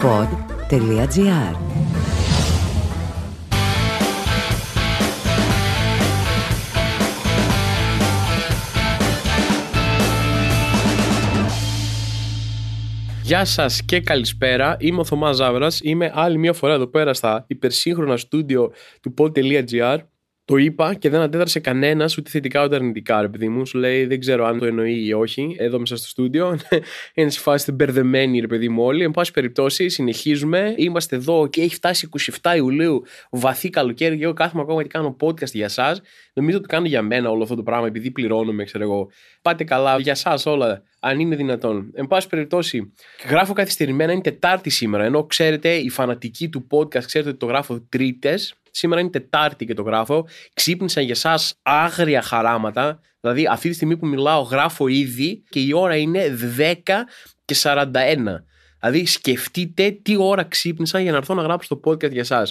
pod.gr Γεια σας και καλησπέρα. Είμαι ο Θωμάς Ζάβρας. Είμαι άλλη μια φορά εδώ πέρα στα υπερσύγχρονα στούντιο του pod.gr το είπα και δεν αντέδρασε κανένας ούτε θετικά ούτε αρνητικά, ρε παιδί μου. Σου λέει δεν ξέρω αν το εννοεί ή όχι, εδώ μέσα στο στούντιο. Είναι σε φάση μπερδεμένοι, ρε παιδί μου, όλοι. Εν πάση περιπτώσει, συνεχίζουμε. Είμαστε εδώ και έχει φτάσει 27 Ιουλίου, βαθύ καλοκαίρι. Και εγώ κάθομαι ακόμα και κάνω podcast για εσά. Νομίζω ότι το κάνω για μένα όλο αυτό το πράγμα, επειδή πληρώνομαι, ξέρω εγώ. Πάτε καλά, για εσά όλα, αν είναι δυνατόν. Εν πάση περιπτώσει, γράφω καθυστερημένα, είναι Τετάρτη σήμερα. Ενώ ξέρετε, οι φανατικοί του podcast, ξέρετε ότι το γράφω Τρίτες. Σήμερα είναι Τετάρτη και το γράφω. Ξύπνησα για εσά άγρια χαράματα. Δηλαδή, αυτή τη στιγμή που μιλάω, γράφω ήδη και η ώρα είναι 10 και 41. Δηλαδή, σκεφτείτε τι ώρα ξύπνησα για να έρθω να γράψω το podcast για εσά.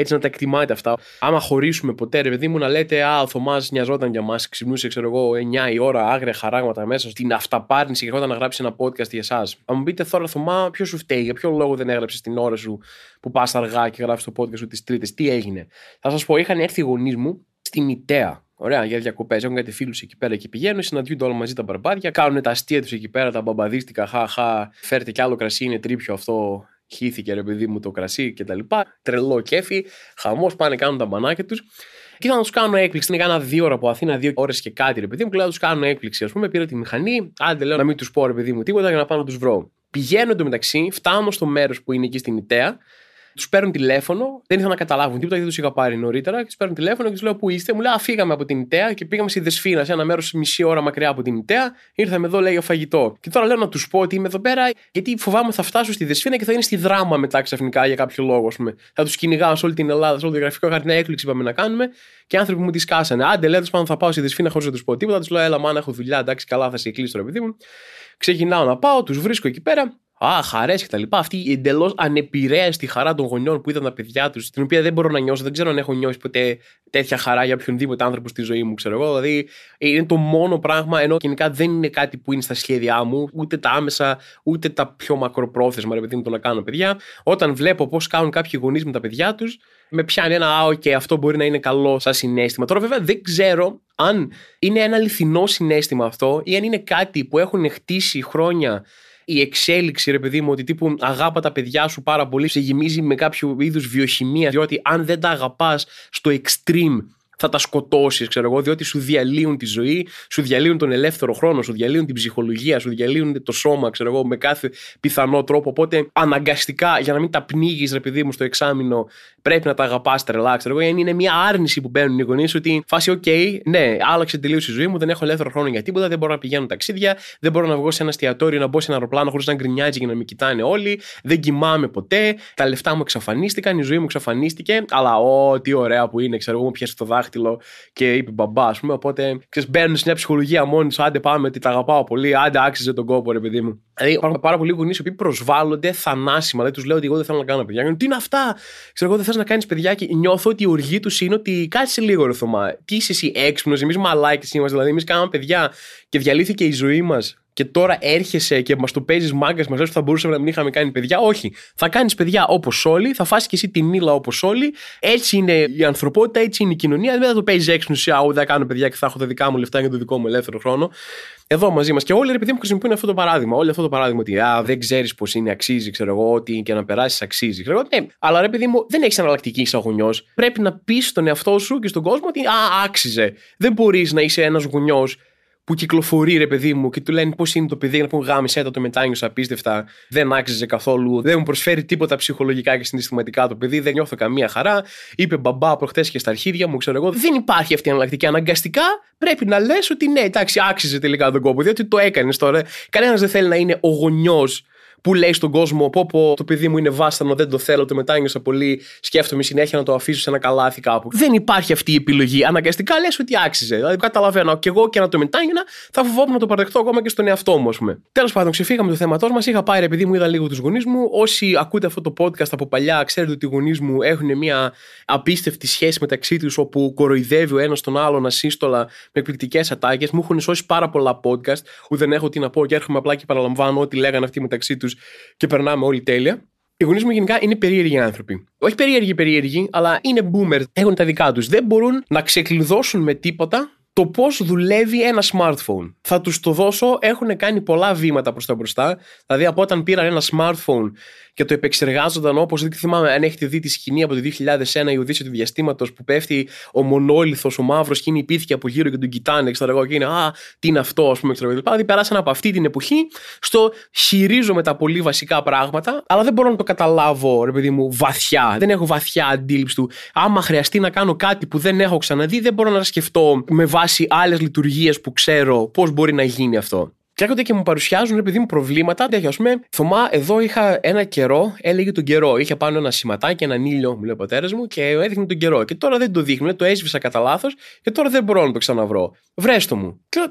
Έτσι να τα εκτιμάτε αυτά. Άμα χωρίσουμε ποτέ, ρε παιδί μου, να λέτε Α, ο Θωμάς νοιαζόταν για μας, ξυπνούσε, ξέρω εγώ, 9 η ώρα, άγρια χαράγματα μέσα στην αυταπάρνηση και να γράψει ένα podcast για εσάς. Αν μου πείτε τώρα, Θωμά, ποιος σου φταίει, για ποιο λόγο δεν έγραψες την ώρα σου που πας αργά και γράφεις το podcast σου τις Τρίτες, τι έγινε. Θα σας πω, είχαν έρθει οι γονείς μου στη μητέα Ωραία, για διακοπές. Έχουν κάτι φίλους εκεί πέρα και πηγαίνουν, συναντιούνται όλα μαζί τα μπαρμπάδια, κάνουν τα αστεία τους εκεί πέρα, τα μπαμπαδίστικα, χαχά, φέρτε κι άλλο κρασί, είναι τρίπιο αυτό, χύθηκε ρε παιδί μου το κρασί κτλ. Τρελό κέφι, χαμός, πάνε κάνουν τα μπανάκια τους. Και θα τους κάνω έκπληξη. Είναι κάνα δύο ώρα από Αθήνα, δύο ώρες και κάτι, ρε παιδί μου. Και λέω να τους κάνω έκπληξη. Α πούμε, πήρα τη μηχανή, άντε λέω να μην τους πω, ρε παιδί μου, τίποτα για να πάω να τους βρω. Πηγαίνω εντωμεταξύ, φτάνω στο μέρος που είναι εκεί στην Ιταία τους παίρνουν τηλέφωνο, δεν ήθελαν να καταλάβουν τίποτα γιατί τους είχα πάρει νωρίτερα. Και τους παίρνουν τηλέφωνο και τους λέω: Πού είστε, μου λέει: φύγαμε από την Ιταία και πήγαμε στη Δεσφίνα, σε ένα μέρος μισή ώρα μακριά από την Ιταία. Ήρθαμε εδώ, λέει, για φαγητό. Και τώρα λέω να τους πω ότι είμαι εδώ πέρα, γιατί φοβάμαι θα φτάσω στη Δεσφίνα και θα είναι στη δράμα μετά ξαφνικά για κάποιο λόγο. Πούμε. Θα τους κυνηγάω σε όλη την Ελλάδα, σε όλο το γραφικό χάρτη, έκπληξη είπαμε να κάνουμε. Και άνθρωποι μου τη κάσανε. Άντε, λέω, πάνω θα πάω στη Δεσφίνα χωρίς να τους πω τίποτα. Τους λέω: Έλα, μάνα, έχω δουλειά, εντάξει, καλά, θα σε κλείσω το παιδί μου. Ξεκινάω να πάω, τους βρίσκω εκεί πέρα Α, χαρές και τα λοιπά. Αυτή η εντελώς ανεπηρέαστη χαρά των γονιών που είδαν τα παιδιά τους, την οποία δεν μπορώ να νιώσω, δεν ξέρω αν έχω νιώσει ποτέ τέτοια χαρά για οποιονδήποτε άνθρωπο στη ζωή μου, ξέρω εγώ. Δηλαδή, είναι το μόνο πράγμα, ενώ γενικά δεν είναι κάτι που είναι στα σχέδιά μου, ούτε τα άμεσα, ούτε τα πιο μακροπρόθεσμα, ρε παιδί μου, το να κάνω παιδιά. Όταν βλέπω πώς κάνουν κάποιοι γονείς με τα παιδιά τους, με πιάνει ένα άο και αυτό μπορεί να είναι καλό σαν συνέστημα. Τώρα, βέβαια, δεν ξέρω αν είναι ένα αληθινό συνέστημα αυτό ή αν είναι κάτι που έχουν χτίσει χρόνια η εξέλιξη, ρε παιδί μου, ότι τύπου αγάπα τα παιδιά σου πάρα πολύ, σε γεμίζει με κάποιο είδους βιοχημία, διότι αν δεν τα αγαπάς στο extreme θα τα σκοτώσεις, ξέρω εγώ, διότι σου διαλύουν τη ζωή, σου διαλύουν τον ελεύθερο χρόνο, σου διαλύουν την ψυχολογία, σου διαλύουν το σώμα, ξέρω εγώ, με κάθε πιθανό τρόπο. Οπότε αναγκαστικά, για να μην τα πνίγεις, ρε παιδί μου, στο εξάμηνο, πρέπει να τα αγαπάς τρελά, ξέρω εγώ. Είναι μια άρνηση που μπαίνουν οι γονείς ότι φάση, οκ, ναι, άλλαξε τελείως η ζωή μου, δεν έχω ελεύθερο χρόνο για τίποτα, δεν μπορώ να πηγαίνω ταξίδια, δεν μπορώ να βγω σε ένα εστιατόριο, να μπω σε ένα αεροπλάνο χωρίς να γκρινιάζει και να με κοιτάνε όλοι, δεν κοιμάμαι ποτέ, τα λεφτά μου εξαφανίστηκαν, η ζωή μου εξαφανίστηκε, αλλά ότι ωραία που είναι, ξέρω εγώ, μου 'πιασε το δάχτυλο και είπε μπαμπά, ας πούμε. Οπότε ξέρεις, μπαίνουν σε μια ψυχολογία μόνοι σου, άντε πάμε, ότι τα αγαπάω πολύ, άντε άξιζε τον κόπο, ρε παιδί μου. Δηλαδή υπάρχουν πάρα πολλοί γονείς που προσβάλλονται θανάσιμα. Δηλαδή τους λέω ότι εγώ δεν θέλω να κάνω παιδιά. Τι είναι αυτά, ξέρω εγώ δεν θες να κάνεις παιδιά και νιώθω ότι η οργή τους είναι ότι κάτσε λίγο ρε Θωμά. Τι είσαι εσύ έξυπνος, εμείς μαλάκι είμαστε. Δηλαδή, εμείς κάναμε παιδιά και διαλύθηκε η ζωή μας και τώρα έρχεσαι και μας το παίζεις μάγκας μας, που θα μπορούσαμε να μην είχαμε κάνει παιδιά. Όχι. Θα κάνεις παιδιά όπως όλοι, θα φάσει και εσύ την ύλα όπως όλοι. Έτσι είναι η ανθρωπότητα, έτσι είναι η κοινωνία. Δεν θα το παίζεις έξυπνο, α, δεν κάνω παιδιά και θα έχω τα δικά μου λεφτά για το δικό μου ελεύθερο χρόνο. Εδώ μαζί μας. Και όλοι, επειδή μου χρησιμοποιούν αυτό το παράδειγμα. Όλοι αυτό το παράδειγμα ότι α, δεν ξέρεις πώ είναι, αξίζει, ξέρω εγώ, ότι και να περάσεις αξίζει. Ξέρω, ναι, αλλά ρε παιδί μου, δεν έχεις αναλλακτική σαν γονιός. Πρέπει να πεις στον εαυτό σου και στον κόσμο ότι α, άξιζε. Δεν μπορείς να είσαι ένας γονιός που κυκλοφορεί ρε παιδί μου και του λένε πώς είναι το παιδί, να πούμε γάμισε το μετάνιωσα απίστευτα, δεν άξιζε καθόλου, δεν μου προσφέρει τίποτα ψυχολογικά και συναισθηματικά το παιδί, δεν νιώθω καμία χαρά. Είπε μπαμπά προχθέ και στα αρχίδια μου, ξέρω εγώ. Δεν υπάρχει αυτή η αναλλακτική. Αναγκαστικά πρέπει να λες ότι ναι, εντάξει, άξιζε τελικά τον κόπο, διότι το έκανες τώρα. Κανένας δεν θέλει να είναι ο γονιός που λέει στον κόσμο: Πω, πω, το παιδί μου είναι βάστανο, δεν το θέλω, το μετάνιωσα πολύ. Σκέφτομαι συνέχεια να το αφήσω σε ένα καλάθι κάπου. Δεν υπάρχει αυτή η επιλογή. Αναγκαστικά λες ότι άξιζε. Δηλαδή, καταλαβαίνω. Και εγώ και να το μετάνιωνα, θα φοβόμουν να το παραδεχτώ ακόμα και στον εαυτό μου, ας πούμε. Τέλος πάντων, ξεφύγαμε το θέματός μας. Είχα πάρει, επειδή μου είδα λίγο τους γονείς μου. Όσοι ακούτε αυτό το podcast από παλιά, ξέρετε ότι οι γονείς μου έχουν μια απίστευτη σχέση μεταξύ τους, όπου κοροϊδεύει ο ένας τον άλλον ασύστολα με εκπληκτικές ατάκες. Μου έχουν σώσει πάρα πολλά podcast που δεν έχω τι να πω και έρχομαι απλά και παραλαμβάνω ό,τι λέγανε αυτοί μεταξύ τους και περνάμε όλοι τέλεια. Οι γονείς μου γενικά είναι περίεργοι άνθρωποι. Όχι περίεργοι, περίεργοι, αλλά είναι boomer. Έχουν τα δικά τους. Δεν μπορούν να ξεκλειδώσουν με τίποτα το πώς δουλεύει ένα smartphone. Θα τους το δώσω, έχουν κάνει πολλά βήματα προς τα μπροστά. Δηλαδή από όταν πήραν ένα smartphone και το επεξεργάζονταν όπως δεν θυμάμαι αν έχετε δει τη σκηνή από το 2001 η Οδύσσια του Διαστήματος που πέφτει ο μονόλιθος, ο μαύρος και είναι υπήρχε από γύρω και τον κοιτάνε, ξέρω εγώ, και είναι Α, τι είναι αυτό, ας πούμε, ξέρω εγώ. Δηλαδή περάσαν από αυτή την εποχή στο χειρίζομαι τα πολύ βασικά πράγματα, αλλά δεν μπορώ να το καταλάβω, ρε παιδί μου, βαθιά. Δεν έχω βαθιά αντίληψη του. Άμα χρειαστεί να κάνω κάτι που δεν έχω ξαναδεί, δεν μπορώ να σκεφτώ με βάση άλλες λειτουργίες που ξέρω πώς μπορεί να γίνει αυτό. Και έρχονται και μου παρουσιάζουν, επειδή μου προβλήματα. Τέτοια, ας πούμε, Θωμά, εδώ είχα ένα καιρό, έλεγε τον καιρό. Είχε πάνω ένα σηματάκι, ένα ήλιο, μου λέει ο πατέρας μου, και έδειχνε τον καιρό. Και τώρα δεν το δείχνουν, το έσβησα κατά λάθος και τώρα δεν μπορώ να το ξαναβρω. Βρέστο μου. Και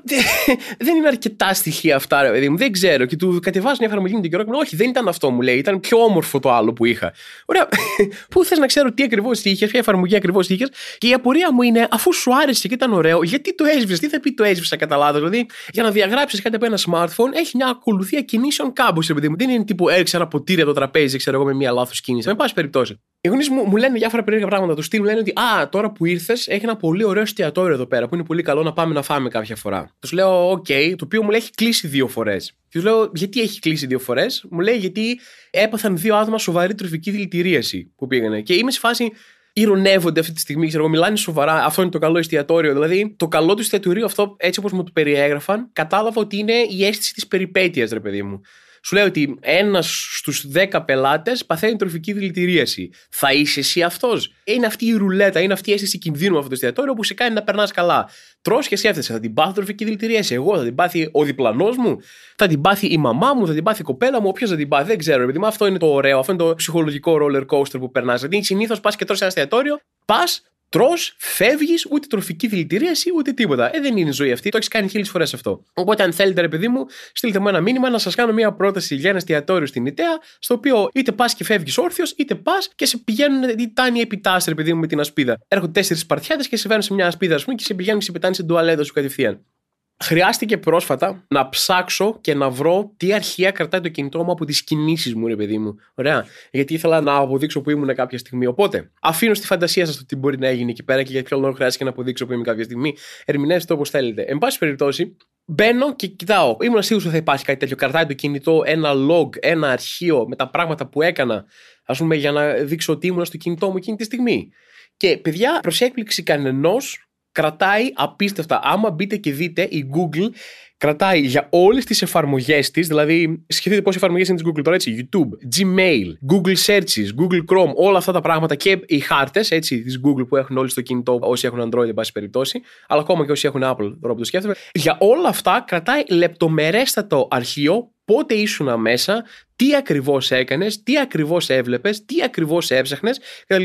δεν είναι αρκετά στοιχεία αυτά, ρε παιδί μου, δεν ξέρω. Και του κατεβάζει μια εφαρμογή με τον καιρό και μου όχι, δεν ήταν αυτό, μου λέει. Ήταν πιο όμορφο το άλλο που είχα. Ωραία. Πού θες να ξέρω τι ακριβώς είχε, ποια εφαρμογή ακριβώς είχε. Και η απορία μου είναι, αφού σου άρεσε και ήταν ωραίο, γιατί το έσβησες, τι θα πει το έσβησα κατά λάθος. Δηλαδή, για να διαγράψεις κάτι από ένα smartphone έχει μια ακολουθία κινήσεων κάμπους, παιδί μου. Δεν είναι τύπου έριξε ένα ποτήρι από το τραπέζι, ξέρω εγώ, με μια λάθος κίνηση. Με πάση περιπτώσει. Οι γονείς μου, μου λένε διάφορα περίεργα πράγματα. Τους στείλουν λένε ότι Α, τώρα που ήρθες, έχει ένα πολύ ωραίο εστιατόριο εδώ πέρα που είναι πολύ καλό να πάμε να φάμε κάποια φορά. Τους λέω, OK, το οποίο μου λέει έχει κλείσει δύο φορές. Και τους λέω, Γιατί έχει κλείσει δύο φορές; Μου λέει, Γιατί έπαθαν δύο άτομα σοβαρή τροφική δηλητηρίαση που πήγανε. Και είμαι σε φάση, ηρωνεύονται αυτή τη στιγμή, ξέρω εγώ, μιλάνε σοβαρά. Αυτό είναι το καλό εστιατόριο. Δηλαδή, το καλό του εστιατορίου, αυτό έτσι όπως μου το περιέγραφαν, κατάλαβα ότι είναι η αίσθηση της περιπέτειας, ρε παιδί μου. Σου λέει ότι ένας στους 10 πελάτες παθαίνει τροφική δηλητηρίαση. Θα είσαι εσύ αυτός; Είναι αυτή η ρουλέτα, είναι αυτή η αίσθηση κινδύνου αυτό το εστιατόριο που σε κάνει να περνάς καλά. Τρώ και σκέφτεσαι, θα την πάθει τροφική δηλητηρίαση. Εγώ θα την πάθει ο διπλανός μου, θα την πάθει η μαμά μου, θα την πάθει η κοπέλα μου, όποιος θα την πάθει. Δεν ξέρω, επειδή αυτό είναι το ωραίο, αυτό είναι το ψυχολογικό roller coaster που περνάς. Δηλαδή συνήθως πας και τρώσει ένα εστιατόριο, πας, Τρώ, φεύγεις, ούτε τροφική δηλητηρίαση, ούτε τίποτα. Ε, δεν είναι ζωή αυτή. Το έχεις κάνει χίλιες φορές αυτό. Οπότε, αν θέλετε, ρε παιδί μου, στείλτε μου ένα μήνυμα να σας κάνω μια πρόταση για ένα εστιατόριο στην Ιταία, στο οποίο είτε πας και φεύγεις όρθιος, είτε πας και σε πηγαίνουν οι τάνοι επιτάσσει, ρε παιδί μου, με την ασπίδα. Έρχονται τέσσερις παρτιάδε και σε βαίνουν σε μια ασπίδα, ας πούμε, και σε πηγαίνουν και σε πετάνε στην τουαλέτα σου κατευθείαν. Χρειάστηκε πρόσφατα να ψάξω και να βρω τι αρχεία κρατάει το κινητό μου από τις κινήσεις μου, ρε παιδί μου. Ωραία. Γιατί ήθελα να αποδείξω που ήμουν κάποια στιγμή. Οπότε, αφήνω στη φαντασία σας το τι μπορεί να έγινε εκεί πέρα και για ποιο λόγο χρειάστηκε να αποδείξω που ήμουν κάποια στιγμή. Ερμηνεύστε το όπως θέλετε. Εν πάση περιπτώσει, μπαίνω και κοιτάω. Ήμουν σίγουρος ότι θα υπάρχει κάτι τέτοιο. Κρατάει το κινητό ένα log, ένα αρχείο με τα πράγματα που έκανα, ας πούμε, για να δείξω ότι ήμουν στο κινητό μου εκείνη τη στιγμή. Και παιδιά, προς έκπληξη κανενός, κρατάει απίστευτα. Άμα μπείτε και δείτε, η Google κρατάει για όλες τις εφαρμογές της, δηλαδή σκεφτείτε πόσες εφαρμογές είναι της Google τώρα, έτσι, YouTube, Gmail, Google Searches, Google Chrome, όλα αυτά τα πράγματα και οι χάρτες, έτσι, της Google που έχουν όλοι στο κινητό, όσοι έχουν Android, εν πάση περιπτώσει, αλλά ακόμα και όσοι έχουν Apple, τώρα που το σκέφτομαι, για όλα αυτά κρατάει λεπτομερέστατο αρχείο πότε ήσουν μέσα, τι ακριβώς έκανες, τι ακριβώς έβλεπες, τι ακριβώς έψαχνες κτλ.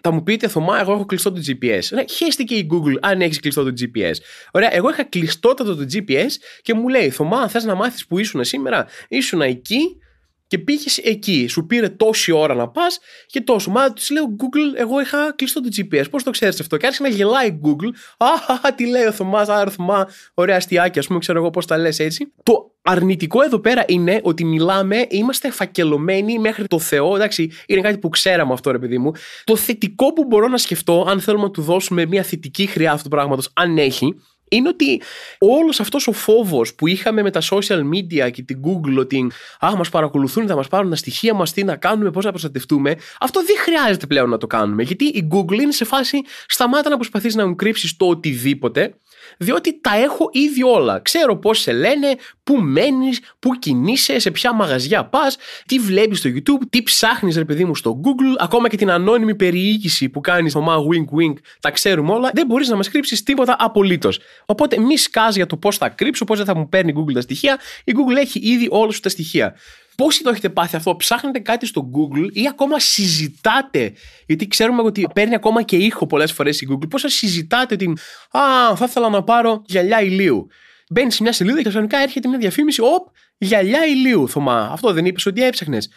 Θα μου πείτε, Θωμά, εγώ έχω κλειστό το GPS. Ναι, χέστηκε η Google αν έχεις κλειστό το GPS. Ωραία, εγώ είχα κλειστότατο το GPS και μου λέει, Θωμά, θες να μάθεις που ήσουν σήμερα, ήσουν εκεί και πήγες εκεί. Σου πήρε τόση ώρα να πας και τόσο. Μα του λέω Google, εγώ είχα κλειστό το GPS. Πώς το ξέρεις αυτό; Και άρχισε να γελάει Google. Αχ, τι λέει ο Θωμάς, άρα Θωμά, ωραία αστιάκια, ας πούμε, ξέρω εγώ πώς τα λες έτσι. Το αρνητικό εδώ πέρα είναι ότι μιλάμε, είμαστε φακελωμένοι μέχρι το Θεό. Εντάξει, είναι κάτι που ξέραμε αυτό, ρε παιδί μου. Το θετικό που μπορώ να σκεφτώ, αν θέλουμε να του δώσουμε μια θετική χρειά αυτού του πράγματος, αν έχει, είναι ότι όλος αυτός ο φόβος που είχαμε με τα social media και την Google ότι Α, μας παρακολουθούν, θα μας πάρουν τα στοιχεία μας, τι να κάνουμε, πώς να προστατευτούμε, αυτό δεν χρειάζεται πλέον να το κάνουμε. Γιατί η Google είναι σε φάση σταμάτα να προσπαθείς να μου κρύψεις το οτιδήποτε διότι τα έχω ήδη όλα. Ξέρω πώς σε λένε, πού μένεις, πού κινείσαι, σε ποια μαγαζιά πας, τι βλέπεις στο YouTube, τι ψάχνεις, ρε παιδί μου, στο Google, ακόμα και την ανώνυμη περιήγηση που κάνεις στο μα wink wink, τα ξέρουμε όλα. Δεν μπορείς να μας κρύψεις τίποτα απολύτως. Οπότε μη σκάς για το πώς θα κρύψω, πώς δεν θα μου παίρνει η Google τα στοιχεία. Η Google έχει ήδη όλα σου τα στοιχεία. Πόσοι το έχετε πάθει αυτό, ψάχνετε κάτι στο Google ή ακόμα συζητάτε. Γιατί ξέρουμε ότι παίρνει ακόμα και ήχο πολλές φορές η Google. Πώς συζητάτε την Α, θα ήθελα να πάρω γυαλιά ηλίου. Μπαίνεις σε μια σελίδα και ξαφνικά έρχεται μια διαφήμιση. Οπ, γυαλιά ηλίου, Θωμά. Αυτό δεν είπες ότι έψαχνες.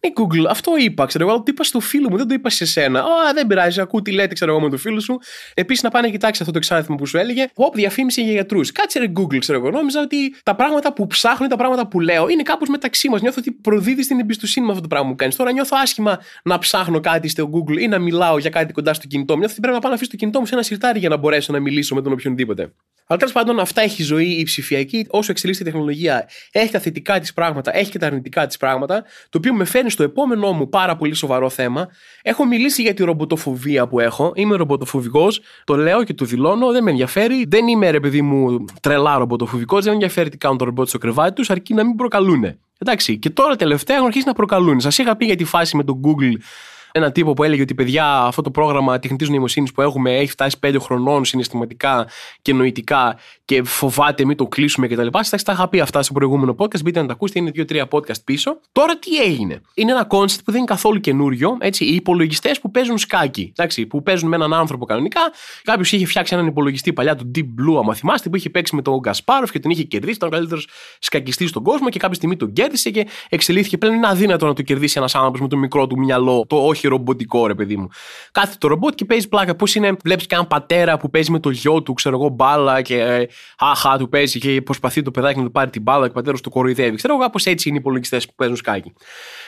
Ναι, Google, αυτό είπα, ξέρω εγώ, το είπα στο φίλο μου, δεν το είπα σε σένα. Α, δεν πειράζει, ακού τι λέτε, ξέρω εγώ, με το φίλο σου. Επίσης, να πάνε να κοιτάξεις αυτό το εξάρτημα που σου έλεγε. Οπ, διαφήμιση για γιατρούς. Κάτσε ρε Google, ξέρω εγώ. Νόμιζα ότι τα πράγματα που ψάχνω ή τα πράγματα που λέω είναι κάπως μεταξύ μας. Νιώθω ότι προδίδεις την εμπιστοσύνη με αυτό το πράγμα που κάνεις. Τώρα νιώθω άσχημα να ψάχνω κάτι στο Google ή να μιλάω για κάτι κοντά στο κινητό μου. Νιώθω ότι πρέπει να πάω να αφήσω το κινητό μου σε ένα σιρτάρι για να μπορέσω να μιλήσω με τον οποιονδήποτε. Αλλά τέλος πάντων, αυτά έχει η ζωή η ψηφιακή. Όσο εξελίσσεται η τεχνολογία, έχει τα θετικά της πράγματα, έχει και τα αρνητικά της πράγματα. Το οποίο με φέρνει στο επόμενό μου πάρα πολύ σοβαρό θέμα. Έχω μιλήσει για τη ρομποτοφοβία που έχω. Είμαι ρομποτοφοβικός. Το λέω και το δηλώνω. Δεν με ενδιαφέρει. Δεν είμαι ρε παιδί μου τρελά ρομποτοφοβικός. Δεν με ενδιαφέρει τι κάνουν το ρομπότ στο κρεβάτι τους, αρκεί να μην προκαλούν. Εντάξει. Και τώρα τελευταία έχουν αρχίσει να προκαλούν. Σας είχα πει για τη φάση με το Google ένα τύπο που έλεγε ότι παιδιά, αυτό το πρόγραμμα τεχνητής νοημοσύνης που έχουμε έχει φτάσει 5 χρονών συναισθηματικά και νοητικά και φοβάται μην το κλείσουμε κτλ. Στα τα είχα πει αυτά στο προηγούμενο podcast. Μπείτε να τα ακούσετε, είναι 2-3 podcast πίσω. Τώρα τι έγινε; Είναι ένα concept που δεν είναι καθόλου καινούριο. Έτσι, οι υπολογιστές που παίζουν σκάκι. Εντάξει, που παίζουν με έναν άνθρωπο κανονικά. Κάποιος είχε φτιάξει έναν υπολογιστή παλιά, του Deep Blue, άμα θυμάστε, που είχε παίξει με τον Γκασπάροφ και τον είχε κερδίσει. Ήταν ο καλύτερος σκακιστής στον κόσμο και κάποια στιγμή τον κέρδισε και εξελίχθηκε πλέον. Είναι αδύνατο να το κερδίσει ένας άνθρωπος με το μικρό του μυαλό, το όχι ρομποτικό ρε παιδί μου. Κάθε το ρομπότ και παίζει πλάκα. Πώς είναι, βλέπεις και έναν πατέρα που παίζει με το γιο του, ξέρω εγώ, μπάλα και ε, αχά του παίζει και προσπαθεί το παιδάκι να του πάρει την μπάλα και ο πατέρας του κοροϊδεύει. Ξέρω εγώ, κάπως έτσι είναι οι υπολογιστές που παίζουν σκάκι.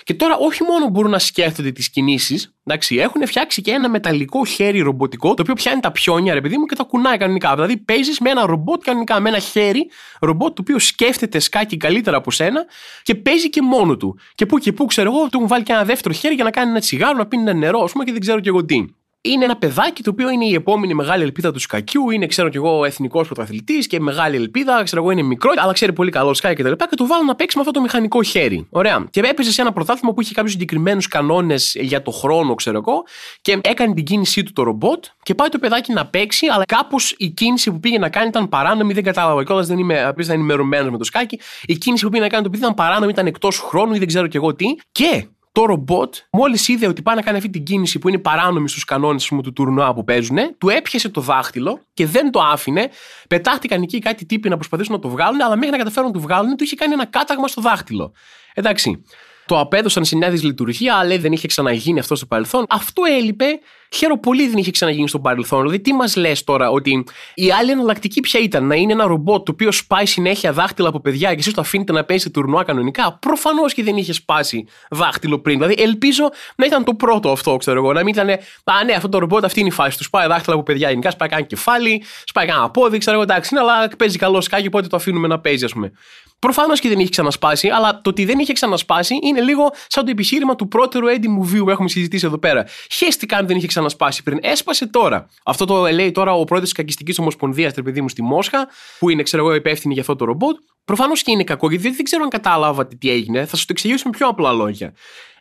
Και τώρα όχι μόνο μπορούν να σκέφτονται τις κινήσεις, εντάξει, έχουν φτιάξει και ένα μεταλλικό χέρι ρομποτικό, το οποίο πιάνει τα πιόνια, ρε παιδί μου, και τα κουνάει κανονικά. Δηλαδή παίζεις με ένα ρομπότ κανονικά, με ένα χέρι ρομπότ το οποίο σκέφτεται σκάκι καλύτερα από σένα και παίζει και μόνο του. Και που και που ξέρω εγώ, του έχουν βάλει και ένα δεύτερο χέρι για να κάνει ένα τσιγάρο, να πίνει ένα νερό, ας πούμε, και δεν ξέρω και εγώ τι είναι ένα παιδάκι το οποίο είναι η επόμενη μεγάλη ελπίδα του σκακιού. Είναι, ξέρω κι εγώ, εθνικός πρωταθλητής και μεγάλη ελπίδα. Ξέρω εγώ, είναι μικρό, αλλά ξέρει πολύ καλό σκάκι και τα λοιπά. Και του βάλω να παίξει με αυτό το μηχανικό χέρι. Ωραία. Και έπαιζε σε ένα πρωτάθλημα που είχε κάποιους συγκεκριμένους κανόνες για το χρόνο, ξέρω εγώ. Και έκανε την κίνησή του το ρομπότ και πάει το παιδάκι να παίξει, αλλά κάπως η κίνηση που πήγε να κάνει ήταν παράνομη. Δεν κατάλαβα κιόλας, δεν είμαι απίστευτα ενημερωμένος με το σκάκι. Η κίνηση που πήγε να κάνει το παιδί ήταν παράνομη, ήταν εκτός χρόνου ή δεν ξέρω κι εγώ τι. Και το ρομπότ, μόλις είδε ότι πάει να κάνει αυτή την κίνηση που είναι παράνομη στους κανόνες του τουρνουά που παίζουν, του έπιασε το δάχτυλο και δεν το άφηνε. Πετάχτηκαν εκεί κάτι τύποι να προσπαθήσουν να το βγάλουν, αλλά μέχρι να καταφέρουν να το βγάλουν, του είχε κάνει ένα κάταγμα στο δάχτυλο. Εντάξει. Το απέδωσαν σε μια δυσλειτουργία, αλλά δεν είχε ξαναγίνει αυτό στο παρελθόν. Αυτό έλειπε. Χαίρομαι πολύ δεν είχε ξαναγίνει στο παρελθόν. Δηλαδή, τι μας λες τώρα, ότι η άλλη εναλλακτική ποια ήταν, να είναι ένα ρομπότ το οποίο σπάει συνέχεια δάχτυλα από παιδιά και εσείς το αφήνετε να παίζει τουρνουά κανονικά; Προφανώς και δεν είχε σπάσει δάχτυλο πριν. Δηλαδή, ελπίζω να ήταν το πρώτο αυτό, ξέρω εγώ. Να μην ήταν, Α, ναι, αυτό το ρομπότ αυτή είναι η φάση του. Σπάει δάχτυλα από παιδιά γενικά, σπάει κανένα κεφάλι, σπάει κανένα πόδι, ξέρω εγώ, εντάξει, αλλά παίζει καλό σκάκι, οπότε το αφήνουμε να παίζει, ας πούμε. Προφανώς και δεν είχε ξανασπάσει, αλλά το ότι δεν είχε ξανασπάσει είναι λίγο σαν το επιχείρημα του πρώτερου Eddie Movie που έχουμε συζητήσει εδώ πέρα. Χαίστηκα αν δεν είχε ξανασπάσει πριν. Έσπασε τώρα. Αυτό το λέει τώρα ο πρόεδρος της Κακιστικής Ομοσπονδίας, παιδί μου, στη Μόσχα, που είναι, ξέρω εγώ, υπεύθυνη για αυτό το ρομπότ. Προφανώς και είναι κακό, γιατί δεν ξέρω αν κατάλαβα τι έγινε. Θα σας το εξηγήσω με πιο απλά λόγια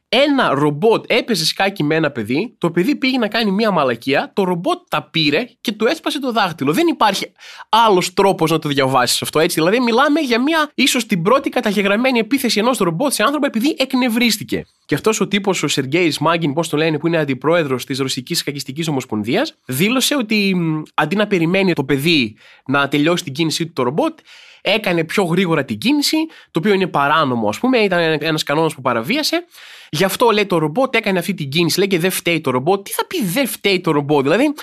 ένα ρομπότ έπαιζε σκάκι με ένα παιδί, το παιδί πήγε να κάνει μία μαλακία, το ρομπότ τα πήρε και του έσπασε το δάχτυλο. Δεν υπάρχει άλλος τρόπος να το διαβάσεις αυτό έτσι. Δηλαδή, μιλάμε για μία ίσως την πρώτη καταγεγραμμένη επίθεση ενός ρομπότ σε άνθρωπο επειδή εκνευρίστηκε. Και αυτός ο τύπος, ο Σεργέη Μάγκιν, πώς το λένε, που είναι αντιπρόεδρος της Ρωσικής Κακιστικής Ομοσπονδίας, δήλωσε ότι αντί να περιμένει το παιδί να τελειώσει την κίνησή του το ρομπότ, έκανε πιο γρήγορα την κίνηση, το οποίο είναι παράνομο, ας πούμε, ήταν ένας κανόνας που παραβίασε. Γι' αυτό λέει το ρομπότ έκανε αυτή την κίνηση. Λέει και δεν φταίει το ρομπότ. Τι θα πει δεν φταίει το ρομπότ, δηλαδή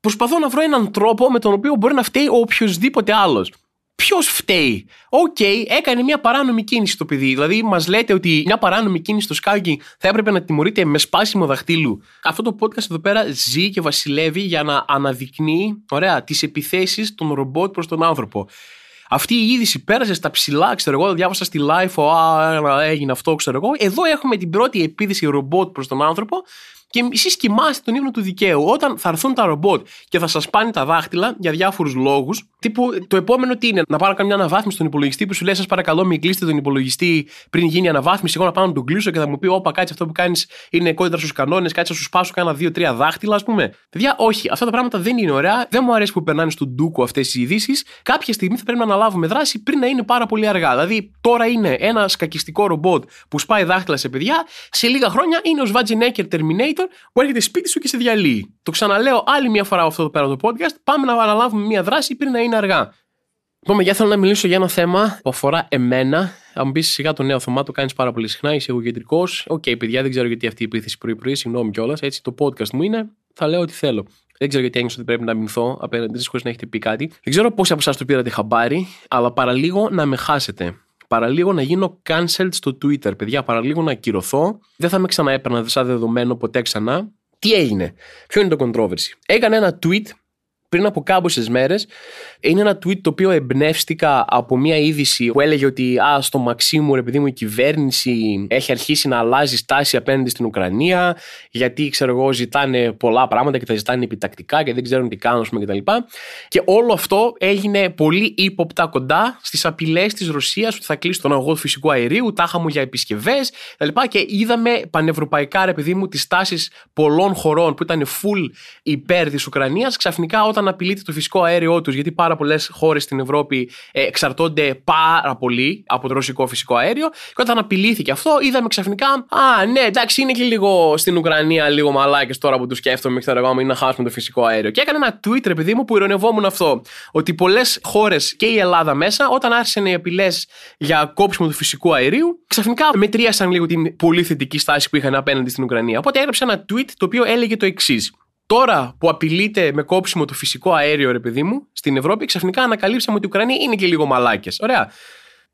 προσπαθώ να βρω έναν τρόπο με τον οποίο μπορεί να φταίει ο οποιοδήποτε άλλος. Ποιος φταίει; OK, okay, έκανε μια παράνομη κίνηση το παιδί. Δηλαδή, μας λέτε ότι μια παράνομη κίνηση στο σκάκι θα έπρεπε να τιμωρείται με σπάσιμο δαχτύλου. Αυτό το podcast εδώ πέρα ζει και βασιλεύει για να αναδεικνύει, ωραία, τις επιθέσεις των ρομπότ προς τον άνθρωπο. Αυτή η είδηση πέρασε στα ψηλά, ξέρω εγώ, διάβασα στη live, α, έγινε αυτό, ξέρω εγώ. Εδώ έχουμε την πρώτη επίδυση ρομπότ προς τον άνθρωπο και εσείς κοιμάστε τον ύπνο του δικαίου. Όταν θα έρθουν τα ρομπότ και θα σας πάνε τα δάχτυλα για διάφορους λόγους, τύπου το επόμενο τι είναι, να πάρω καμιά αναβάθμιση στον υπολογιστή που σου λέει: Σας παρακαλώ, μην κλείσετε τον υπολογιστή πριν γίνει αναβάθμιση. Εγώ να πάω να τον κλείσω και θα μου πει: Όπα, κάτσε αυτό που κάνεις είναι κόντρα στους κανόνες, κάτσε να σου σπάσω κάνα δύο-τρία δάχτυλα, ας πούμε. Παιδιά, όχι, αυτά τα πράγματα δεν είναι ωραία. Δεν μου αρέσει που περνάνε στον ντούκο αυτές οι ειδήσεις. Κάποια στιγμή θα πρέπει να αναλάβουμε δράση πριν να είναι πάρα πολύ αργά. Δηλαδή, τώρα είναι ένα σκακιστικό ρομπότ που σπάει δάχτυλα σε παιδιά, σε λίγα χρόνια είναι ο Σβάτζινέκερ Terminator που έρχεται σπίτι σου και σε διαλύει. Το ξαναλέω άλλη μια φορά αυτό εδώ πέρα το podcast. Πάμε να αναλάβουμε μια δράση πριν να είναι αργά. Λοιπόν, για θέλω να μιλήσω για ένα θέμα που αφορά εμένα Αν μου πεις σιγά το νέο Θωμά, το κάνεις πάρα πολύ συχνά, είσαι εγωκεντρικός. OK, okay, παιδιά, δεν ξέρω γιατί αυτή η επίθεση πρωί-πρωί, συγγνώμη κιόλας. Έτσι, το podcast μου είναι, θα λέω ό,τι θέλω. Δεν ξέρω γιατί ένιωσα ότι πρέπει να αμυνθώ απέναντί σας χωρίς να έχετε πει κάτι. Δεν ξέρω πόσοι από εσάς το πήρατε χαμπάρι, αλλά παραλίγο να με χάσετε. Παραλίγο να γίνω cancelled στο Twitter. Παιδιά, παραλίγο να ακυρωθώ. Δεν θα με ξαναέπαιρνα σαν δεδομένο ποτέ ξανά. Τι έγινε, Ποιο είναι το controversy; Έκανε ένα tweet πριν από κάμποσες μέρες. Είναι ένα tweet το οποίο εμπνεύστηκα από μια είδηση που έλεγε ότι α, στο Μαξίμου, επειδή μου η κυβέρνηση έχει αρχίσει να αλλάζει στάση απέναντι στην Ουκρανία, γιατί ξέρω εγώ ζητάνε πολλά πράγματα και τα ζητάνε επιτακτικά και δεν ξέρουν τι κάνουν, πούμε, κτλ. Και, και όλο αυτό έγινε πολύ ύποπτα κοντά στις απειλές της Ρωσίας ότι θα κλείσει τον αγώνα φυσικού αερίου, τάχα μου για επισκευές κτλ. Και είδαμε πανευρωπαϊκά, ρε παιδί μου, τις τάσεις πολλών χωρών που ήταν full υπέρ της Ουκρανίας ξαφνικά όταν όταν απειλείται το φυσικό αέριό τους, γιατί πάρα πολλές χώρες στην Ευρώπη ε, εξαρτώνται πάρα πολύ από το ρωσικό φυσικό αέριο. Και όταν απειλήθηκε αυτό, είδαμε ξαφνικά, Α, ναι, εντάξει, είναι και λίγο στην Ουκρανία, λίγο μαλάκες τώρα που τους σκέφτομαι, ξέρω εγώ, είναι να χάσουμε το φυσικό αέριο. Και έκανε ένα tweet, επειδή μου, που ηρωνευόμουν αυτό. Ότι πολλές χώρες και η Ελλάδα μέσα, όταν άρχισαν οι απειλές για κόψιμο του φυσικού αερίου, ξαφνικά μετρίασαν λίγο την πολύ θετική στάση που είχαν απέναντι στην Ουκρανία. Οπότε έγραψε ένα tweet το οποίο έλεγε το εξής. Τώρα που απειλείται με κόψιμο το φυσικό αέριο, ρε παιδί μου, στην Ευρώπη, ξαφνικά ανακαλύψαμε ότι οι Ουκρανοί είναι και λίγο μαλάκες. Ωραία.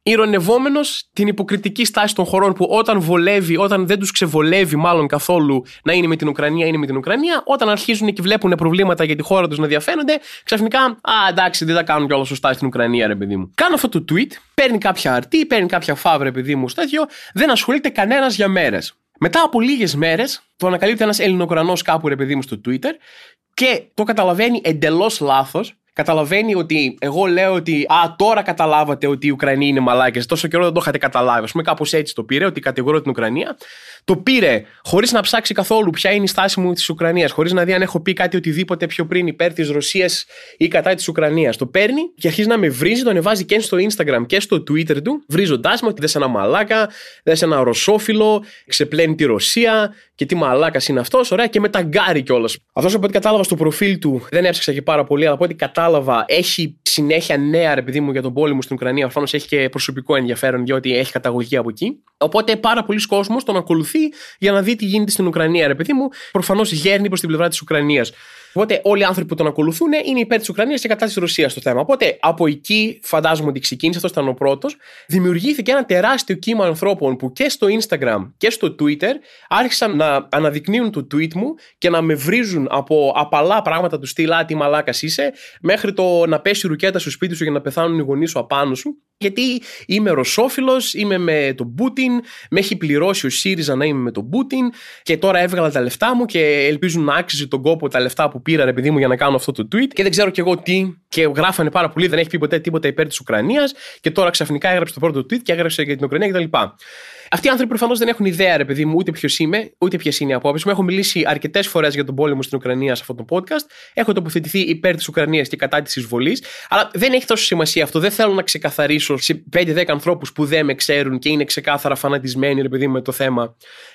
Ηρωνευόμενος την υποκριτική στάση των χωρών που όταν βολεύει, όταν δεν τους ξεβολεύει μάλλον καθόλου να είναι με την Ουκρανία, είναι με την Ουκρανία, όταν αρχίζουν και βλέπουν προβλήματα για τη χώρα τους να διαφαίνονται, ξαφνικά, Α, εντάξει, δεν τα κάνουν κιόλα σωστά στην Ουκρανία, ρε παιδί μου. Κάνω αυτό το tweet, παίρνει κάποια αρτή, παίρνει κάποια φάβρα, παιδί μου, τέτοιο, δεν ασχολείται κανένας για μέρες. Μετά από λίγες μέρες, το ανακαλύπτει ένας Ελληνοκρανό κάπου, ρε παιδί μου, στο Twitter και το καταλαβαίνει εντελώς λάθος καταλαβαίνει ότι εγώ λέω ότι Α, τώρα καταλάβατε ότι οι Ουκρανοί είναι μαλάκες. Τόσο καιρό δεν το είχατε καταλάβει. Α πούμε, κάπως έτσι το πήρε, ότι κατηγορώ την Ουκρανία. Το πήρε χωρίς να ψάξει καθόλου ποια είναι η στάση μου της Ουκρανίας, χωρίς να δει αν έχω πει κάτι οτιδήποτε πιο πριν υπέρ της Ρωσίας ή κατά της Ουκρανίας. Το παίρνει και αρχίζει να με βρίζει, το ανεβάζει και στο Instagram και στο Twitter του, βρίζοντάς με ότι δεν ένα μαλάκα, δεν ένα ρωσόφιλο, ξεπλένει τη Ρωσία και τι μαλάκας είναι αυτός. Ωραία, και με ταγκάρι κιόλας. Αυτός από ό,τι κατάλαβα στο προφίλ του δεν έψαξα και πάρα πολύ, αλλά από ό,τι κατάλαβα κατάλαβα, έχει συνέχεια νέα ρε παιδί μου για τον πόλεμο στην Ουκρανία. Προφανώς έχει και προσωπικό ενδιαφέρον, διότι έχει καταγωγή από εκεί. Οπότε πάρα πολλοί κόσμος τον ακολουθεί για να δει τι γίνεται στην Ουκρανία, ρε παιδί μου. Προφανώ γέρνει προ την πλευρά τη Ουκρανία. Οπότε όλοι οι άνθρωποι που τον ακολουθούν είναι υπέρ τη Ουκρανία και κατά τη Ρωσία το θέμα. Οπότε από εκεί φαντάζομαι ότι ξεκίνησε, αυτό ήταν ο πρώτο. Δημιουργήθηκε ένα τεράστιο κύμα ανθρώπων που και στο Instagram και στο Twitter άρχισαν να αναδεικνύουν το tweet μου και να με βρίζουν από απαλά πράγματα του στυλ τι μαλάκα είσαι, μέχρι το να πέσει η ρουκέτα στο σπίτι σου για να πεθάνουν οι γονεί σου απάνω σου. Γιατί είμαι ρωσόφιλος, είμαι με τον Πούτιν, με έχει πληρώσει ο ΣΥΡΙΖΑ να είμαι με τον Πούτιν και τώρα έβγαλα τα λεφτά μου και ελπίζουν να άξιζε τον κόπο τα λεφτά που πήρα, ρε παιδί μου, για να κάνω αυτό το tweet. Και δεν ξέρω κι εγώ τι. Και γράφανε πάρα πολύ, δεν έχει πει ποτέ τίποτα υπέρ της Ουκρανίας. Και τώρα ξαφνικά έγραψε το πρώτο tweet και έγραψε για την Ουκρανία κτλ. Αυτοί οι άνθρωποι προφανώς δεν έχουν ιδέα, ρε παιδί μου, ούτε ποιος είμαι, ούτε ποιες είναι οι απόψεις μου. Έχω μιλήσει αρκετές φορές για τον πόλεμο στην Ουκρανία σε αυτό το podcast. Έχω τοποθετηθεί υπέρ της Ουκρανίας και κατά της εισβολής. Αλλά δεν έχει τόσο σημασία αυτό. Δεν θέλω να ξεκαθαρίσω σε 5-10 ανθρώπους που δεν με ξέρουν και είναι ξεκάθαρα φανατισμένοι, ρε παιδί μου, με το θέμα. Ε,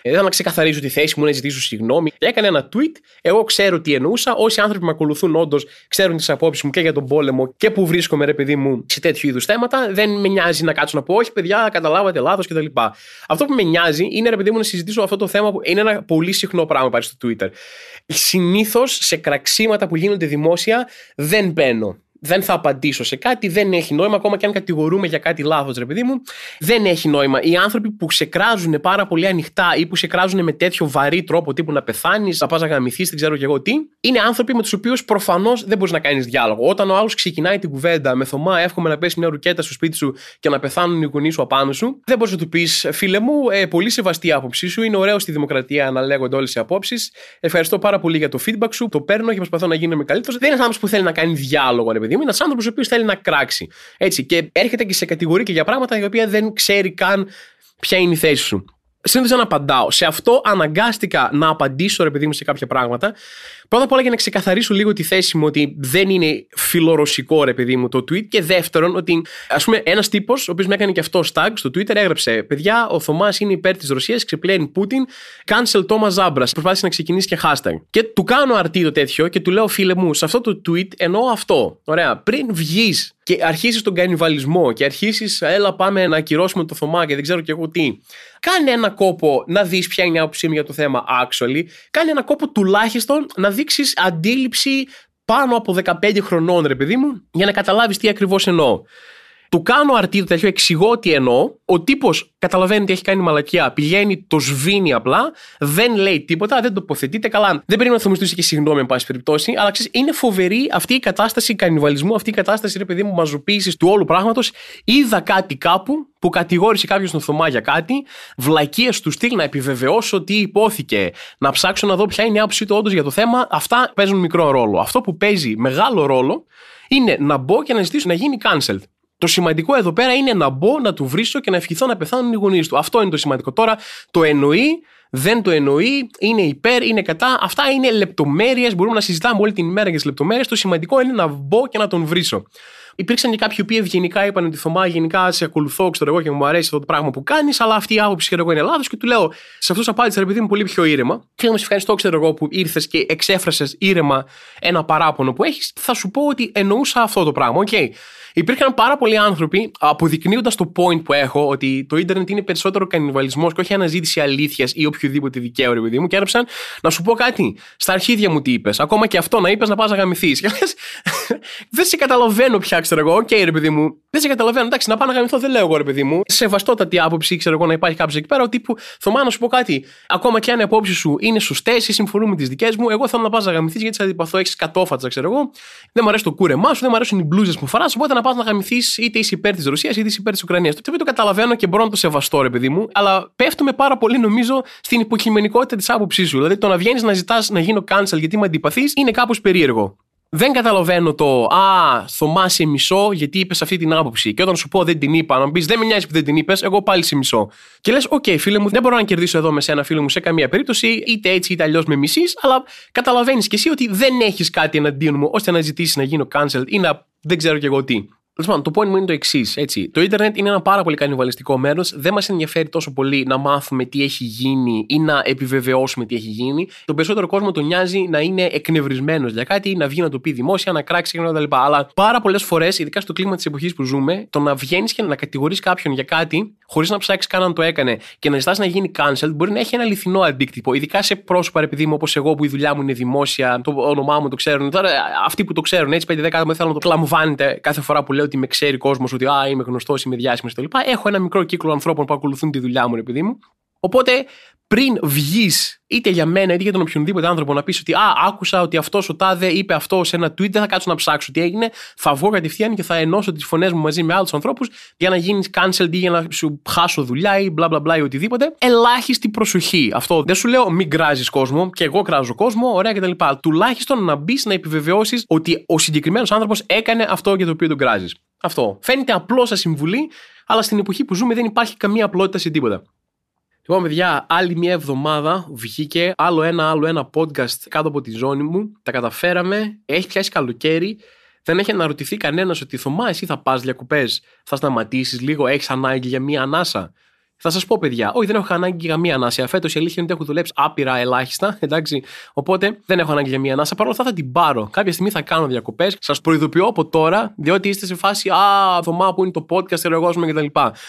δεν θέλω να ξεκαθαρίσω τη θέση μου, να ζητήσω συγγνώμη. Έκανε ένα tweet. Εγώ ξέρω τι εννοούσα. Όσοι άνθρωποι που με ακολουθούν όντως ξέρουν τις απόψεις μου και για τον πόλεμο και που βρίσκομαι, ρε παιδί μου, σε τέτοιου είδους θέματα. Δεν με νοιάζει να κάτσω να πω, Όχι, παιδιά, καταλάβατε λάθος κτλ. Αυτό που με νοιάζει είναι ρε παιδί μου να συζητήσω αυτό το θέμα που είναι ένα πολύ συχνό πράγμα πάλι στο Twitter. Συνήθως σε κραξίματα που γίνονται δημόσια δεν μπαίνω δεν θα απαντήσω σε κάτι, δεν έχει νόημα, ακόμα και αν κατηγορούμε για κάτι λάθος, ρε παιδί μου. Δεν έχει νόημα. Οι άνθρωποι που ξεκράζουν πάρα πολύ ανοιχτά ή που ξεκράζουν με τέτοιο βαρύ τρόπο, τύπου να πεθάνεις, να πας να γαμηθείς, δεν ξέρω κι εγώ τι, είναι άνθρωποι με τους οποίους προφανώς δεν μπορείς να κάνεις διάλογο. Όταν ο άλλος ξεκινάει την κουβέντα με θωμά, εύχομαι να πέσει μια ρουκέτα στο σπίτι σου και να πεθάνουν οι γονείς σου απάνω σου, δεν μπορείς να του πεις, φίλε μου, ε, πολύ σεβαστή άποψή σου, είναι ωραίο στη δημοκρατία να λέγονται όλες οι απόψεις. Ευχαριστώ πάρα πολύ για το feedback σου, το παίρνω και προσπαθώ να γίνομαι καλύτερος. Δεν είναι άνθρωπος που θέλει να κάνει διάλογο, ρε παιδί παιδί μου, ένας άνθρωπος ο οποίος θέλει να κράξει. Έτσι, και έρχεται και σε κατηγορεί και για πράγματα για οποία δεν ξέρει καν ποια είναι η θέση σου. Συνήθως να απαντάω. Σε αυτό αναγκάστηκα να απαντήσω, ρε παιδί μου, σε κάποια πράγματα Πρώτα απ' όλα για να ξεκαθαρίσω λίγο τη θέση μου ότι δεν είναι φιλορωσικό ρε παιδί μου το tweet. Και δεύτερον, ότι ας πούμε ένας τύπος, ο οποίος με έκανε και αυτό tag στο Twitter, έγραψε: Παιδιά, ο Θωμάς είναι υπέρ της Ρωσίας, ξεπλένει Πούτιν, cancel Thomas Zambras. Προσπάθησε να ξεκινήσει και hashtag. Και του κάνω αρτί το τέτοιο και του λέω: Φίλε μου, σε αυτό το tweet εννοώ αυτό. Ωραία, πριν βγεις και αρχίσεις τον κανιβαλισμό και αρχίσεις, έλα πάμε να ακυρώσουμε το Θωμά και δεν ξέρω και εγώ τι. Κάνε ένα κόπο να δεις ποια είναι η άποψή μου για το θέμα, actually. Κάνε ένα κόπο τουλάχιστον να δείξει αντίληψη πάνω από 15 χρονών, ρε παιδί μου, για να καταλάβεις τι ακριβώς εννοώ. Του κάνω αρτί το τέτοιο, εξηγώ τι εννοώ. Ο τύπος καταλαβαίνει ότι έχει κάνει μαλακιά, πηγαίνει, το σβήνει απλά, δεν λέει τίποτα, δεν τοποθετείται καλά. Δεν πρέπει να μου και συγγνώμη, εν πάση περιπτώσει, αλλά ξέρεις, είναι φοβερή αυτή η κατάσταση κανιβαλισμού, αυτή η κατάσταση, ρε παιδί μου, μαζοποίησης του όλου πράγματος. Είδα κάτι κάπου που κατηγόρησε κάποιος τον Θωμά για κάτι, βλακίες του στυλ να επιβεβαιώσω τι υπόθηκε, να ψάξω να δω ποια είναι η άποψή του όντως για το θέμα. Αυτά παίζουν μικρό ρόλο. Αυτό που παίζει μεγάλο ρόλο είναι να μπω και να ζητήσω να γίνει cancelled. Το σημαντικό εδώ πέρα είναι να μπω, να του βρίσω και να ευχηθώ να πεθάνουν οι γονείς του. Αυτό είναι το σημαντικό. Τώρα το εννοεί, δεν το εννοεί, είναι υπέρ, είναι κατά. Αυτά είναι λεπτομέρειες. Μπορούμε να συζητάμε όλη την ημέρα για τις λεπτομέρειες. Το σημαντικό είναι να μπω και να τον βρίσω. Υπήρξαν και κάποιοι που ευγενικά είπαν ότι Θωμά, γενικά σε ακολουθώ, ξέρω εγώ και μου αρέσει αυτό το πράγμα που κάνεις, αλλά αυτή η άποψη ξέρω εγώ είναι λάθος και του λέω, σε αυτούς απάντησα ρε παιδί μου πολύ πιο ήρεμα. Και να σε ευχαριστώ, ξέρω εγώ, που ήρθες και εξέφρασες ήρεμα ένα παράπονο που έχεις. Θα σου πω ότι εννοούσα αυτό το πράγμα. OK. Okay. Υπήρχαν πάρα πολλοί άνθρωποι, αποδεικνύοντας το point που έχω, ότι το ίντερνετ είναι περισσότερο κανιβαλισμός και όχι αναζήτηση αλήθειας ή οποιοδήποτε δικαίου, ρε παιδί μου, και έγραψαν να σου πω κάτι. Στα αρχίδια μου τι είπες. Ακόμα και αυτό να είπες να πας να γαμηθείς. Και λες, δεν σε καταλαβαίνω πια, ξέρω εγώ. OK, okay, ρε παιδί μου. Δεν σε καταλαβαίνω. Εντάξει, να πάω να γαμηθώ δεν λέω εγώ, ρε παιδί μου. Σεβαστότατη άποψη, ξέρω εγώ, να υπάρχει κάποιος εκεί πέρα. Τύπου, Θωμά, να σου πω κάτι. Ακόμα και αν οι απόψεις σου είναι σωστές ή συμφωνούν με τις δικές μου, εγώ θέλω να πας να γαμηθείς γιατί σε αντιπαθώ, έχεις σκατόφατσα, ξέρω εγώ. Δεν μου αρέσει το κούρεμά σου, δεν μου αρέσουν οι μπλούζες που φοράς. Οπότε να πας να γαμηθείς είτε είσαι υπέρ της Ρωσίας είτε είσαι υπέρ της Ουκρανίας. Το οποίο το καταλαβαίνω και μπορώ να το σεβαστώ, ρε παιδί μου, αλλά πέφτουμε πάρα πολύ νομίζω στην υποκειμενικότητα της άποψής σου. Δηλαδή το να βγαίνεις να ζητάς να γίνω cancel γιατί με αντιπαθείς είναι κάπως περίεργο. Δεν καταλαβαίνω το Α, Θωμά σε μισώ γιατί είπες αυτή την άποψη. Και όταν σου πω δεν την είπα, να πει Δεν με νοιάζει που δεν την είπες, εγώ πάλι σε μισώ. Και λες, OK, okay, φίλε μου, δεν μπορώ να κερδίσω εδώ με σένα, φίλε μου, σε καμία περίπτωση, είτε έτσι είτε αλλιώς με μισείς, αλλά καταλαβαίνεις κι εσύ ότι δεν έχεις κάτι εναντίον μου ώστε να ζητήσεις να γίνω cancelled ή να δεν ξέρω κι εγώ τι. Λοιπόν, το point μου είναι το εξής. Το Ίντερνετ είναι ένα πάρα πολύ κανιβαλιστικό μέρος. Δεν μας ενδιαφέρει τόσο πολύ να μάθουμε τι έχει γίνει ή να επιβεβαιώσουμε τι έχει γίνει. Τον περισσότερο κόσμο τον νοιάζει να είναι εκνευρισμένος για κάτι, να βγει να το πει δημόσια, να κράξει κτλ. Αλλά πάρα πολλές φορές, ειδικά στο κλίμα της εποχής που ζούμε, το να βγαίνεις και να κατηγορείς κάποιον για κάτι, χωρίς να ψάξεις καν αν το έκανε και να ζητάς να γίνει cancel, μπορεί να έχει ένα αληθινό αντίκτυπο. Ειδικά σε πρόσωπα, επειδή μου όπως εγώ που η δουλειά μου είναι δημόσια, το όνομά μου το ξέρουν. Τώρα αυτοί που το ξέρουν έτσι, 5-10 άτομα θέλουν να το κλαμβάνετε κάθε φορά που λέω ότι με ξέρει κόσμος ότι α, είμαι γνωστός, είμαι διάσημος κτλ. Έχω ένα μικρό κύκλο ανθρώπων που ακολουθούν τη δουλειά μου, επειδή μου. Οπότε πριν βγεις είτε για μένα είτε για τον οποιονδήποτε άνθρωπο να πεις ότι Α, άκουσα ότι αυτός ο τάδε είπε αυτό σε ένα tweet, δεν θα κάτσω να ψάξω τι έγινε. Θα βγω κατευθείαν και θα ενώσω τις φωνές μου μαζί με άλλους ανθρώπους για να γίνεις cancelled ή για να σου χάσω δουλειά ή μπλα μπλα μπλα ή οτιδήποτε. Ελάχιστη προσοχή. Αυτό δεν σου λέω μην κράζεις κόσμο και εγώ κράζω κόσμο, ωραία κτλ. Τουλάχιστον να μπεις να επιβεβαιώσεις ότι ο συγκεκριμένος άνθρωπος έκανε αυτό για το οποίο τον κράζεις. Αυτό. Φαίνεται απλό σαν συμβουλή, αλλά στην εποχή που ζούμε δεν υπάρχει καμία απλότητα σε τίποτα. Λοιπόν, παιδιά, άλλη μια εβδομάδα βγήκε άλλο ένα, άλλο ένα podcast κάτω από τη ζώνη μου. Τα καταφέραμε. Έχει πιάσει καλοκαίρι. Δεν έχει αναρωτηθεί κανένας ότι Θωμά, εσύ θα πας διακοπές, θα σταματήσεις λίγο, έχεις ανάγκη για μία ανάσα; Θα σας πω, παιδιά, όχι, δεν έχω ανάγκη για μία ανάσα. Φέτος η αλήθεια είναι ότι έχω δουλέψει άπειρα ελάχιστα, εντάξει. Οπότε δεν έχω ανάγκη για μία ανάσα. Παρ' όλα αυτά θα την πάρω. Κάποια στιγμή θα κάνω διακοπές. Σας προειδοποιώ από τώρα, διότι είστε σε φάση Α, Θωμά, που είναι το podcast, εργόσουμε κτλ.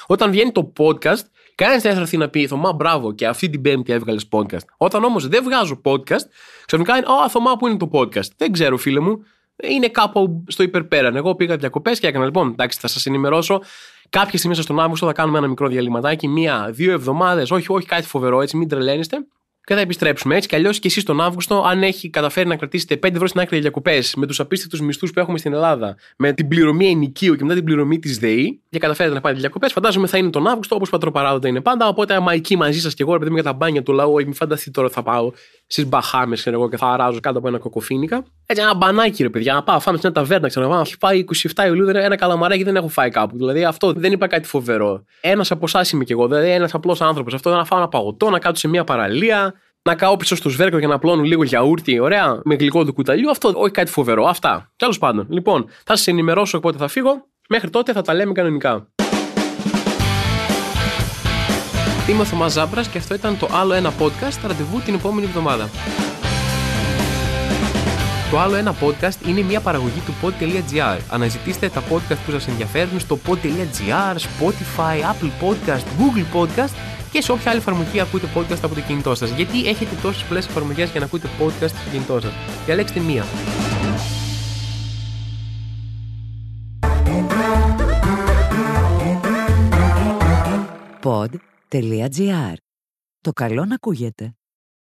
Όταν βγαίνει το podcast, Κανένα δεν θα έρθει να πει Θωμά, μπράβο, και αυτή την Πέμπτη έβγαλες podcast. Όταν όμως δεν βγάζω podcast, ξαφνικά είναι Α, Θωμά, που είναι το podcast. Δεν ξέρω, φίλε μου. Είναι κάπου στο υπερπέραν. Εγώ πήγα διακοπές και έκανα λοιπόν. Εντάξει, θα σας ενημερώσω. Κάποια στιγμή στον Αύγουστο θα κάνουμε ένα μικρό διαλυματάκι, μία-δύο εβδομάδες. Όχι, όχι κάτι φοβερό έτσι, μην τρελαίνεστε και θα επιστρέψουμε. Έτσι κι αλλιώς και εσείς τον Αύγουστο, αν έχει καταφέρει να κρατήσετε 5 ευρώ στην άκρη διακοπέ με τους απίστευτους μισθούς που έχουμε στην Ελλάδα, με την πληρωμή ενοικίου και μετά την πληρωμή της ΔΕΗ, και καταφέρετε να πάτε διακοπέ, φαντάζομαι θα είναι τον Αύγουστο όπως πατροπαράδοτα είναι πάντα. Οπότε, άμα εκεί μαζί σας και εγώ, επειδή με για τα μπάνια του λαού, μην φανταστείτε τώρα θα πάω στις Μπαχάμες, ξέρω εγώ, και θα αράζω κάτω από ένα κοκοφίνικα. Έτσι, ένα μπανάκι, ρε παιδιά, να πάω, φάμε σε μια ταβέρνα, ξέρω εγώ. Έχει πάει 27 Ιουλίου, ένα καλαμαράκι δεν έχω φάει κάπου. Δηλαδή, αυτό δεν είπα κάτι φοβερό. Ένας από εσάς είμαι κι εγώ, δηλαδή ένας απλός άνθρωπος. Αυτό να φάω ένα παγωτό, να κάτσω σε μια παραλία, να κάω πίσω στο σβέρκο για να πλώνω λίγο γιαούρτι, ωραία, με γλυκό του κουταλιού. Αυτό όχι κάτι φοβερό. Αυτά. Τέλος πάντων. Λοιπόν, θα σας ενημερώσω πότε θα φύγω. Μέχρι τότε θα τα λέμε κανονικά. Είμαι ο Θωμάς Ζάμπρας και αυτό ήταν το άλλο ένα podcast ραντεβού την επόμενη εβδομάδα. Το άλλο ένα podcast είναι μια παραγωγή του pod.gr. Αναζητήστε τα podcast που σας ενδιαφέρουν στο pod.gr, Spotify, Apple Podcast, Google Podcast και σε όποια άλλη εφαρμογή ακούτε podcast από το κινητό σας. Γιατί έχετε τόσες πολλές εφαρμογές για να ακούτε podcast στο κινητό σας. Διαλέξτε μία. Pod.gr. Το καλό να ακούγεται.